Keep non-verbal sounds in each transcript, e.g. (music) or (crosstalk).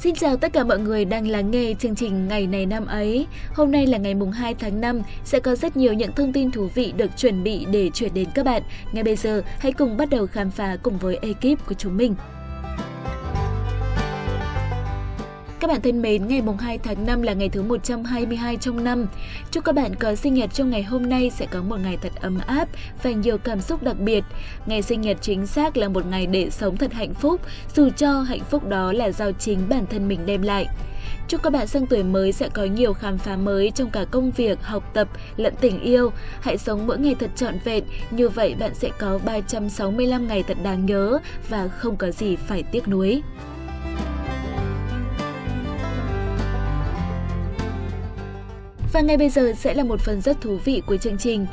Xin chào tất cả mọi người đang lắng nghe chương trình Ngày này năm ấy. Hôm nay là ngày mùng 2 tháng 5, sẽ có rất nhiều những thông tin thú vị được chuẩn bị để chuyển đến các bạn. Ngay bây giờ, hãy cùng bắt đầu khám phá cùng với ekip của chúng mình. Các bạn thân mến, ngày mùng 2 tháng 5 là ngày thứ 122 trong năm. Chúc các bạn có sinh nhật trong ngày hôm nay sẽ có một ngày thật ấm áp và nhiều cảm xúc đặc biệt. Ngày sinh nhật chính xác là một ngày để sống thật hạnh phúc, dù cho hạnh phúc đó là do chính bản thân mình đem lại. Chúc các bạn sang tuổi mới sẽ có nhiều khám phá mới trong cả công việc, học tập lẫn tình yêu. Hãy sống mỗi ngày thật trọn vẹn, như vậy bạn sẽ có 365 ngày thật đáng nhớ và không có gì phải tiếc nuối. Và ngay bây giờ sẽ là một phần rất thú vị của chương trình.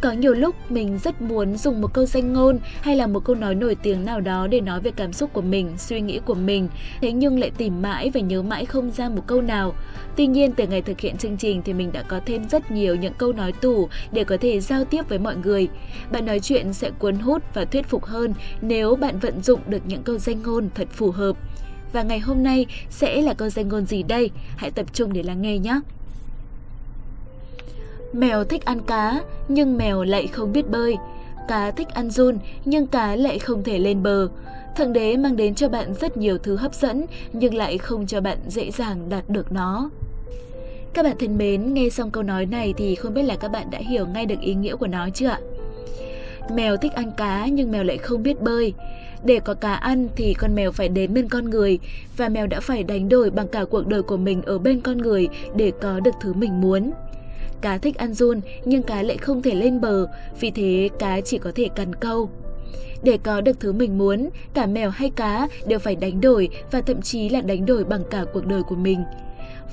Có nhiều lúc mình rất muốn dùng một câu danh ngôn hay là một câu nói nổi tiếng nào đó để nói về cảm xúc của mình, suy nghĩ của mình, thế nhưng lại tìm mãi và nhớ mãi không ra một câu nào. Tuy nhiên từ ngày thực hiện chương trình thì mình đã có thêm rất nhiều những câu nói tủ để có thể giao tiếp với mọi người. Bạn nói chuyện sẽ cuốn hút và thuyết phục hơn nếu bạn vận dụng được những câu danh ngôn thật phù hợp. Và ngày hôm nay sẽ là câu danh ngôn gì đây? Hãy tập trung để lắng nghe nhé! Mèo thích ăn cá, nhưng mèo lại không biết bơi. Cá thích ăn run, nhưng cá lại không thể lên bờ. Thượng đế mang đến cho bạn rất nhiều thứ hấp dẫn, nhưng lại không cho bạn dễ dàng đạt được nó. Các bạn thân mến, nghe xong câu nói này thì không biết là các bạn đã hiểu ngay được ý nghĩa của nó chưa ạ? Mèo thích ăn cá nhưng mèo lại không biết bơi. Để có cá ăn thì con mèo phải đến bên con người và mèo đã phải đánh đổi bằng cả cuộc đời của mình ở bên con người để có được thứ mình muốn. Cá thích ăn run nhưng cá lại không thể lên bờ, vì thế cá chỉ có thể cần câu. Để có được thứ mình muốn, cả mèo hay cá đều phải đánh đổi và thậm chí là đánh đổi bằng cả cuộc đời của mình.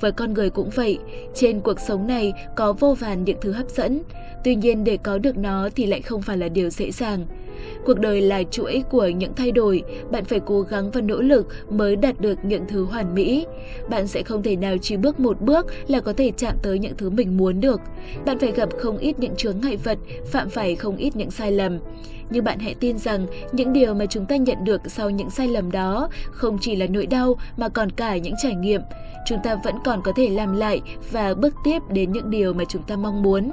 Với con người cũng vậy, trên cuộc sống này có vô vàn những thứ hấp dẫn, tuy nhiên để có được nó thì lại không phải là điều dễ dàng. Cuộc đời là chuỗi của những thay đổi, bạn phải cố gắng và nỗ lực mới đạt được những thứ hoàn mỹ. Bạn sẽ không thể nào chỉ bước một bước là có thể chạm tới những thứ mình muốn được. Bạn phải gặp không ít những chướng ngại vật, phạm phải không ít những sai lầm. Nhưng bạn hãy tin rằng những điều mà chúng ta nhận được sau những sai lầm đó không chỉ là nỗi đau mà còn cả những trải nghiệm. Chúng ta vẫn còn có thể làm lại và bước tiếp đến những điều mà chúng ta mong muốn.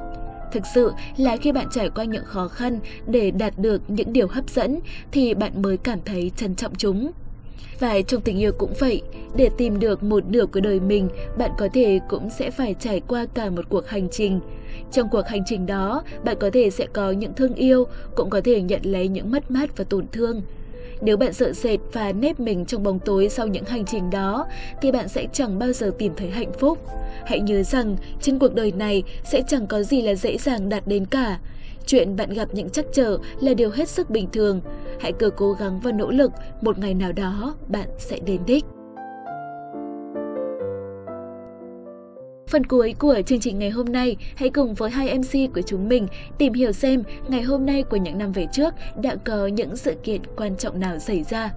Thực sự là khi bạn trải qua những khó khăn để đạt được những điều hấp dẫn thì bạn mới cảm thấy trân trọng chúng. Và trong tình yêu cũng vậy, để tìm được một nửa của đời mình, bạn có thể cũng sẽ phải trải qua cả một cuộc hành trình. Trong cuộc hành trình đó, bạn có thể sẽ có những thương yêu, cũng có thể nhận lấy những mất mát và tổn thương. Nếu bạn sợ sệt và nếp mình trong bóng tối sau những hành trình đó, thì bạn sẽ chẳng bao giờ tìm thấy hạnh phúc. Hãy nhớ rằng, trên cuộc đời này sẽ chẳng có gì là dễ dàng đạt đến cả. Chuyện bạn gặp những trắc trở là điều hết sức bình thường. Hãy cứ cố gắng và nỗ lực, một ngày nào đó bạn sẽ đến đích. Phần cuối của chương trình ngày hôm nay, hãy cùng với hai MC của chúng mình tìm hiểu xem ngày hôm nay của những năm về trước đã có những sự kiện quan trọng nào xảy ra.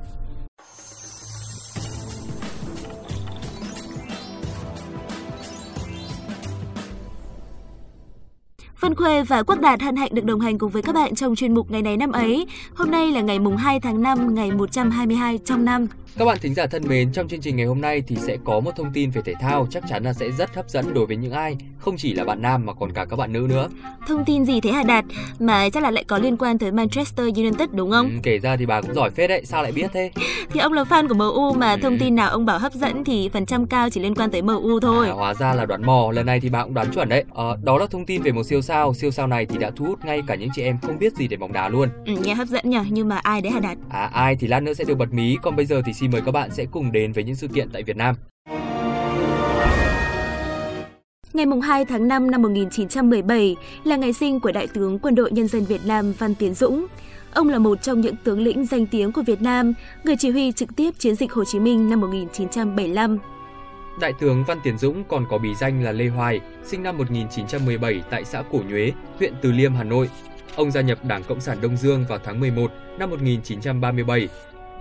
Vân Khuê và Quốc Đạt hân hạnh được đồng hành cùng với các bạn trong chuyên mục ngày này năm ấy. Hôm nay là ngày mùng 2 tháng 5, ngày 122 trong năm. Các bạn thính giả thân mến, trong chương trình ngày hôm nay thì sẽ có một thông tin về thể thao chắc chắn là sẽ rất hấp dẫn đối với những ai không chỉ là bạn nam mà còn cả các bạn nữ nữa. Thông tin gì thế hả Đạt? Mà chắc là lại có liên quan tới Manchester United đúng không? Ừ, kể ra thì bà cũng giỏi phết đấy, sao lại biết thế? (laughs) thì ông là fan của MU mà ừ. thông tin nào ông bảo hấp dẫn thì phần trăm cao chỉ liên quan tới MU thôi. À, hóa ra là đoán mò, lần này thì bà cũng đoán chuẩn đấy. À, đó là thông tin về một siêu sao, siêu sao này thì đã thu hút ngay cả những chị em không biết gì về bóng đá luôn. Ừ, nghe hấp dẫn nhỉ, nhưng mà ai đấy hả Đạt? À ai thì lát nữa sẽ được bật mí, còn bây giờ thì xin mời các bạn sẽ cùng đến với những sự kiện tại Việt Nam. Ngày 2 tháng 5 năm 1917 là ngày sinh của Đại tướng Quân đội Nhân dân Việt Nam Văn Tiến Dũng. Ông là một trong những tướng lĩnh danh tiếng của Việt Nam, người chỉ huy trực tiếp chiến dịch Hồ Chí Minh năm 1975. Đại tướng Văn Tiến Dũng còn có bí danh là Lê Hoài, sinh năm 1917 tại xã Cổ Nhuế, huyện Từ Liêm, Hà Nội. Ông gia nhập Đảng Cộng sản Đông Dương vào tháng 11 năm 1937.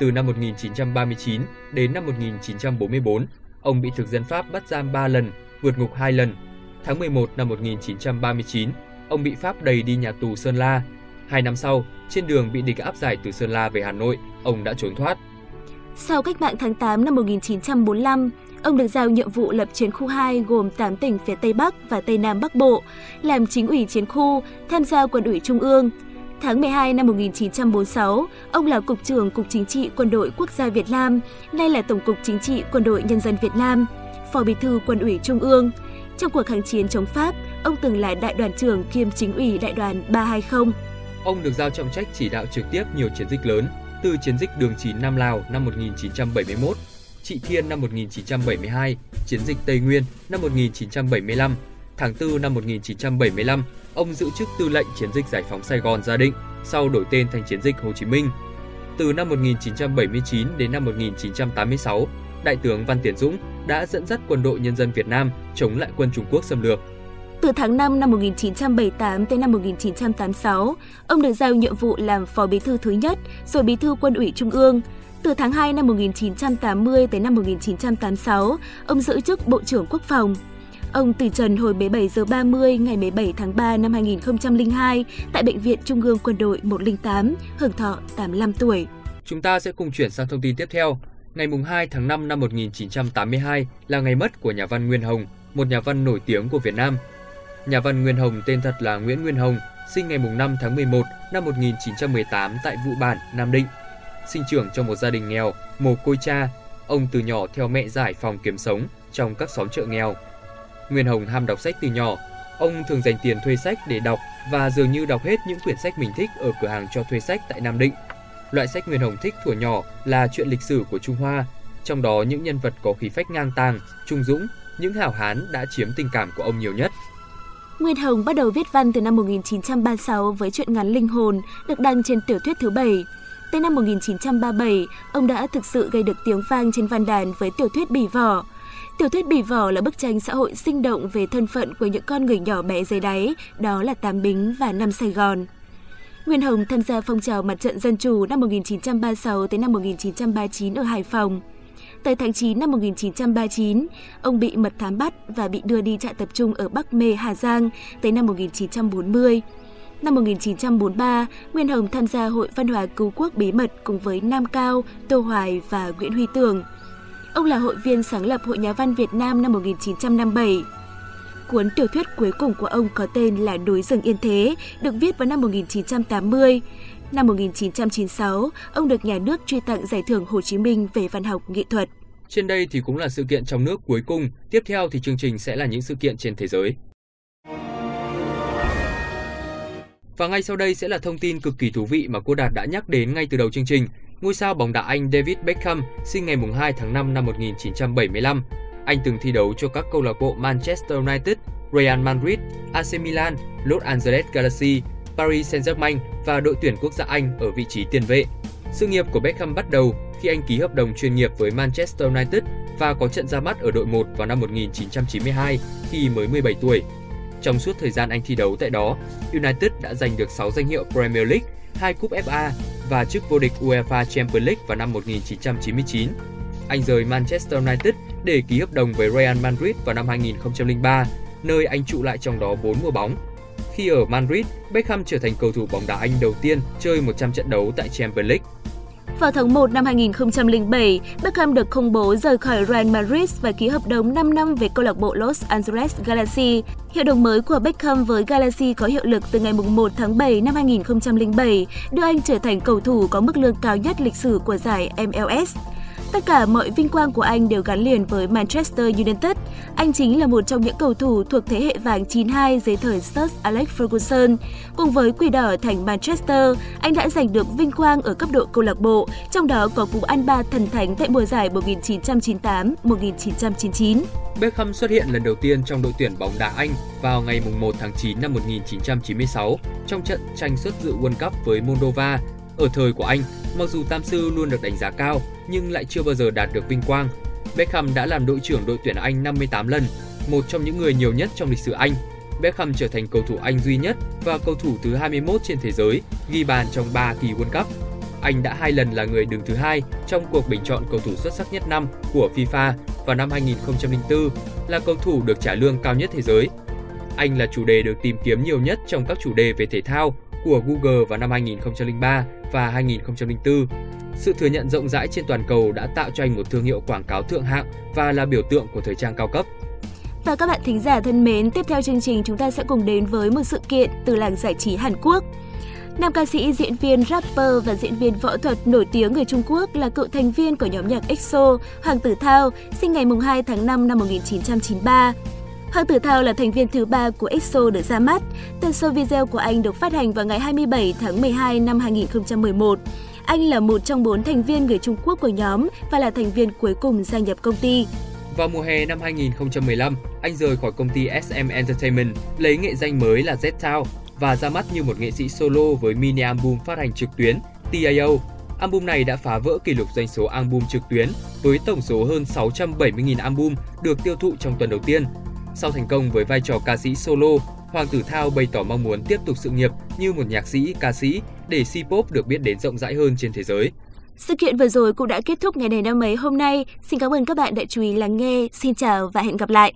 Từ năm 1939 đến năm 1944, ông bị thực dân Pháp bắt giam 3 lần vượt ngục hai lần. Tháng 11 năm 1939, ông bị Pháp đẩy đi nhà tù Sơn La. Hai năm sau, trên đường bị địch áp giải từ Sơn La về Hà Nội, ông đã trốn thoát. Sau cách mạng tháng 8 năm 1945, ông được giao nhiệm vụ lập chiến khu 2 gồm 8 tỉnh phía Tây Bắc và Tây Nam Bắc Bộ, làm chính ủy chiến khu, tham gia quân ủy Trung ương. Tháng 12 năm 1946, ông là Cục trưởng Cục Chính trị Quân đội Quốc gia Việt Nam, nay là Tổng cục Chính trị Quân đội Nhân dân Việt Nam, Phó Bí thư Quân ủy Trung ương. Trong cuộc kháng chiến chống Pháp, ông từng là đại đoàn trưởng kiêm chính ủy đại đoàn 320. Ông được giao trọng trách chỉ đạo trực tiếp nhiều chiến dịch lớn, từ chiến dịch Đường 9 Nam Lào năm 1971, Trị Thiên năm 1972, chiến dịch Tây Nguyên năm 1975, tháng 4 năm 1975, ông giữ chức tư lệnh chiến dịch giải phóng Sài Gòn Gia Định, sau đổi tên thành chiến dịch Hồ Chí Minh. Từ năm 1979 đến năm 1986, Đại tướng Văn Tiến Dũng đã dẫn dắt quân đội nhân dân Việt Nam chống lại quân Trung Quốc xâm lược. Từ tháng 5 năm 1978 tới năm 1986, ông được giao nhiệm vụ làm Phó Bí thư thứ nhất, rồi Bí thư Quân ủy Trung ương. Từ tháng 2 năm 1980 tới năm 1986, ông giữ chức Bộ trưởng Quốc phòng. Ông từ trần hồi 17 giờ 30 ngày 17 tháng 3 năm 2002 tại Bệnh viện Trung ương Quân đội 108, hưởng thọ 85 tuổi. Chúng ta sẽ cùng chuyển sang thông tin tiếp theo. Ngày 2 tháng 5 năm 1982 là ngày mất của nhà văn Nguyên Hồng, một nhà văn nổi tiếng của Việt Nam. Nhà văn Nguyên Hồng tên thật là Nguyễn Nguyên Hồng, sinh ngày 5 tháng 11 năm 1918 tại Vụ Bản, Nam Định. Sinh trưởng trong một gia đình nghèo, mồ côi cha, ông từ nhỏ theo mẹ giải phòng kiếm sống trong các xóm chợ nghèo. Nguyên Hồng ham đọc sách từ nhỏ, ông thường dành tiền thuê sách để đọc và dường như đọc hết những quyển sách mình thích ở cửa hàng cho thuê sách tại Nam Định. Loại sách Nguyên Hồng thích thuở nhỏ là chuyện lịch sử của Trung Hoa, trong đó những nhân vật có khí phách ngang tàng, trung dũng, những hảo hán đã chiếm tình cảm của ông nhiều nhất. Nguyên Hồng bắt đầu viết văn từ năm 1936 với truyện ngắn Linh hồn được đăng trên tiểu thuyết thứ bảy. Tới năm 1937, ông đã thực sự gây được tiếng vang trên văn đàn với tiểu thuyết Bỉ Vỏ. Tiểu thuyết Bỉ Vỏ là bức tranh xã hội sinh động về thân phận của những con người nhỏ bé dưới đáy, đó là Tám Bính và Năm Sài Gòn. Nguyên Hồng tham gia phong trào mặt trận dân chủ năm 1936 tới năm 1939 ở Hải Phòng. Tới tháng 9 năm 1939, ông bị mật thám bắt và bị đưa đi trại tập trung ở Bắc Mê, Hà Giang tới năm 1940. Năm 1943, Nguyên Hồng tham gia Hội Văn hóa Cứu Quốc bí mật cùng với Nam Cao, Tô Hoài và Nguyễn Huy Tường. Ông là hội viên sáng lập Hội Nhà văn Việt Nam năm 1957. Cuốn tiểu thuyết cuối cùng của ông có tên là Núi rừng yên thế, được viết vào năm 1980. Năm 1996, ông được nhà nước truy tặng giải thưởng Hồ Chí Minh về văn học nghệ thuật. Trên đây thì cũng là sự kiện trong nước cuối cùng, tiếp theo thì chương trình sẽ là những sự kiện trên thế giới. Và ngay sau đây sẽ là thông tin cực kỳ thú vị mà cô Đạt đã nhắc đến ngay từ đầu chương trình. Ngôi sao bóng đá Anh David Beckham sinh ngày 2 tháng 5 năm 1975. Anh từng thi đấu cho các câu lạc bộ Manchester United, Real Madrid, AC Milan, Los Angeles Galaxy, Paris Saint-Germain và đội tuyển quốc gia Anh ở vị trí tiền vệ. Sự nghiệp của Beckham bắt đầu khi anh ký hợp đồng chuyên nghiệp với Manchester United và có trận ra mắt ở đội 1 vào năm 1992 khi mới 17 tuổi. Trong suốt thời gian anh thi đấu tại đó, United đã giành được 6 danh hiệu Premier League, 2 cúp FA và chức vô địch UEFA Champions League vào năm 1999. Anh rời Manchester United để ký hợp đồng với Real Madrid vào năm 2003, nơi anh trụ lại trong đó 4 mùa bóng. Khi ở Madrid, Beckham trở thành cầu thủ bóng đá Anh đầu tiên chơi 100 trận đấu tại Champions League. Vào tháng 1 năm 2007, Beckham được công bố rời khỏi Real Madrid và ký hợp đồng 5 năm với câu lạc bộ Los Angeles Galaxy. Hiệu đồng mới của Beckham với Galaxy có hiệu lực từ ngày 1 tháng 7 năm 2007, đưa anh trở thành cầu thủ có mức lương cao nhất lịch sử của giải MLS. Tất cả mọi vinh quang của anh đều gắn liền với Manchester United. Anh chính là một trong những cầu thủ thuộc thế hệ vàng 92 dưới thời Sir Alex Ferguson. Cùng với Quỷ Đỏ thành Manchester, anh đã giành được vinh quang ở cấp độ câu lạc bộ, trong đó có cú ăn ba thần thánh tại mùa giải 1998-1999. Beckham xuất hiện lần đầu tiên trong đội tuyển bóng đá Anh vào ngày 1 tháng 9 năm 1996 trong trận tranh xuất dự World Cup với Moldova ở thời của anh, mặc dù Tam Sư luôn được đánh giá cao nhưng lại chưa bao giờ đạt được vinh quang. Beckham đã làm đội trưởng đội tuyển Anh 58 lần, một trong những người nhiều nhất trong lịch sử Anh. Beckham trở thành cầu thủ Anh duy nhất và cầu thủ thứ 21 trên thế giới ghi bàn trong 3 kỳ World Cup. Anh đã hai lần là người đứng thứ hai trong cuộc bình chọn cầu thủ xuất sắc nhất năm của FIFA vào năm 2004, là cầu thủ được trả lương cao nhất thế giới. Anh là chủ đề được tìm kiếm nhiều nhất trong các chủ đề về thể thao của Google vào năm 2003 và 2004. Sự thừa nhận rộng rãi trên toàn cầu đã tạo cho anh một thương hiệu quảng cáo thượng hạng và là biểu tượng của thời trang cao cấp. Và các bạn thính giả thân mến, tiếp theo chương trình chúng ta sẽ cùng đến với một sự kiện từ làng giải trí Hàn Quốc. Nam ca sĩ, diễn viên, rapper và diễn viên võ thuật nổi tiếng người Trung Quốc là cựu thành viên của nhóm nhạc EXO, Hoàng Tử Thao, sinh ngày 2 tháng 5 năm 1993. Hoàng Tử Thao là thành viên thứ ba của EXO được ra mắt. Tên show video của anh được phát hành vào ngày 27 tháng 12 năm 2011. Anh là một trong bốn thành viên người Trung Quốc của nhóm và là thành viên cuối cùng gia nhập công ty. Vào mùa hè năm 2015, anh rời khỏi công ty SM Entertainment, lấy nghệ danh mới là Z-Town và ra mắt như một nghệ sĩ solo với mini album phát hành trực tuyến TIO. Album này đã phá vỡ kỷ lục doanh số album trực tuyến với tổng số hơn 670.000 album được tiêu thụ trong tuần đầu tiên. Sau thành công với vai trò ca sĩ solo, Hoàng Tử Thao bày tỏ mong muốn tiếp tục sự nghiệp như một nhạc sĩ, ca sĩ để C-pop được biết đến rộng rãi hơn trên thế giới. Sự kiện vừa rồi cũng đã kết thúc ngày này năm ấy hôm nay. Xin cảm ơn các bạn đã chú ý lắng nghe. Xin chào và hẹn gặp lại.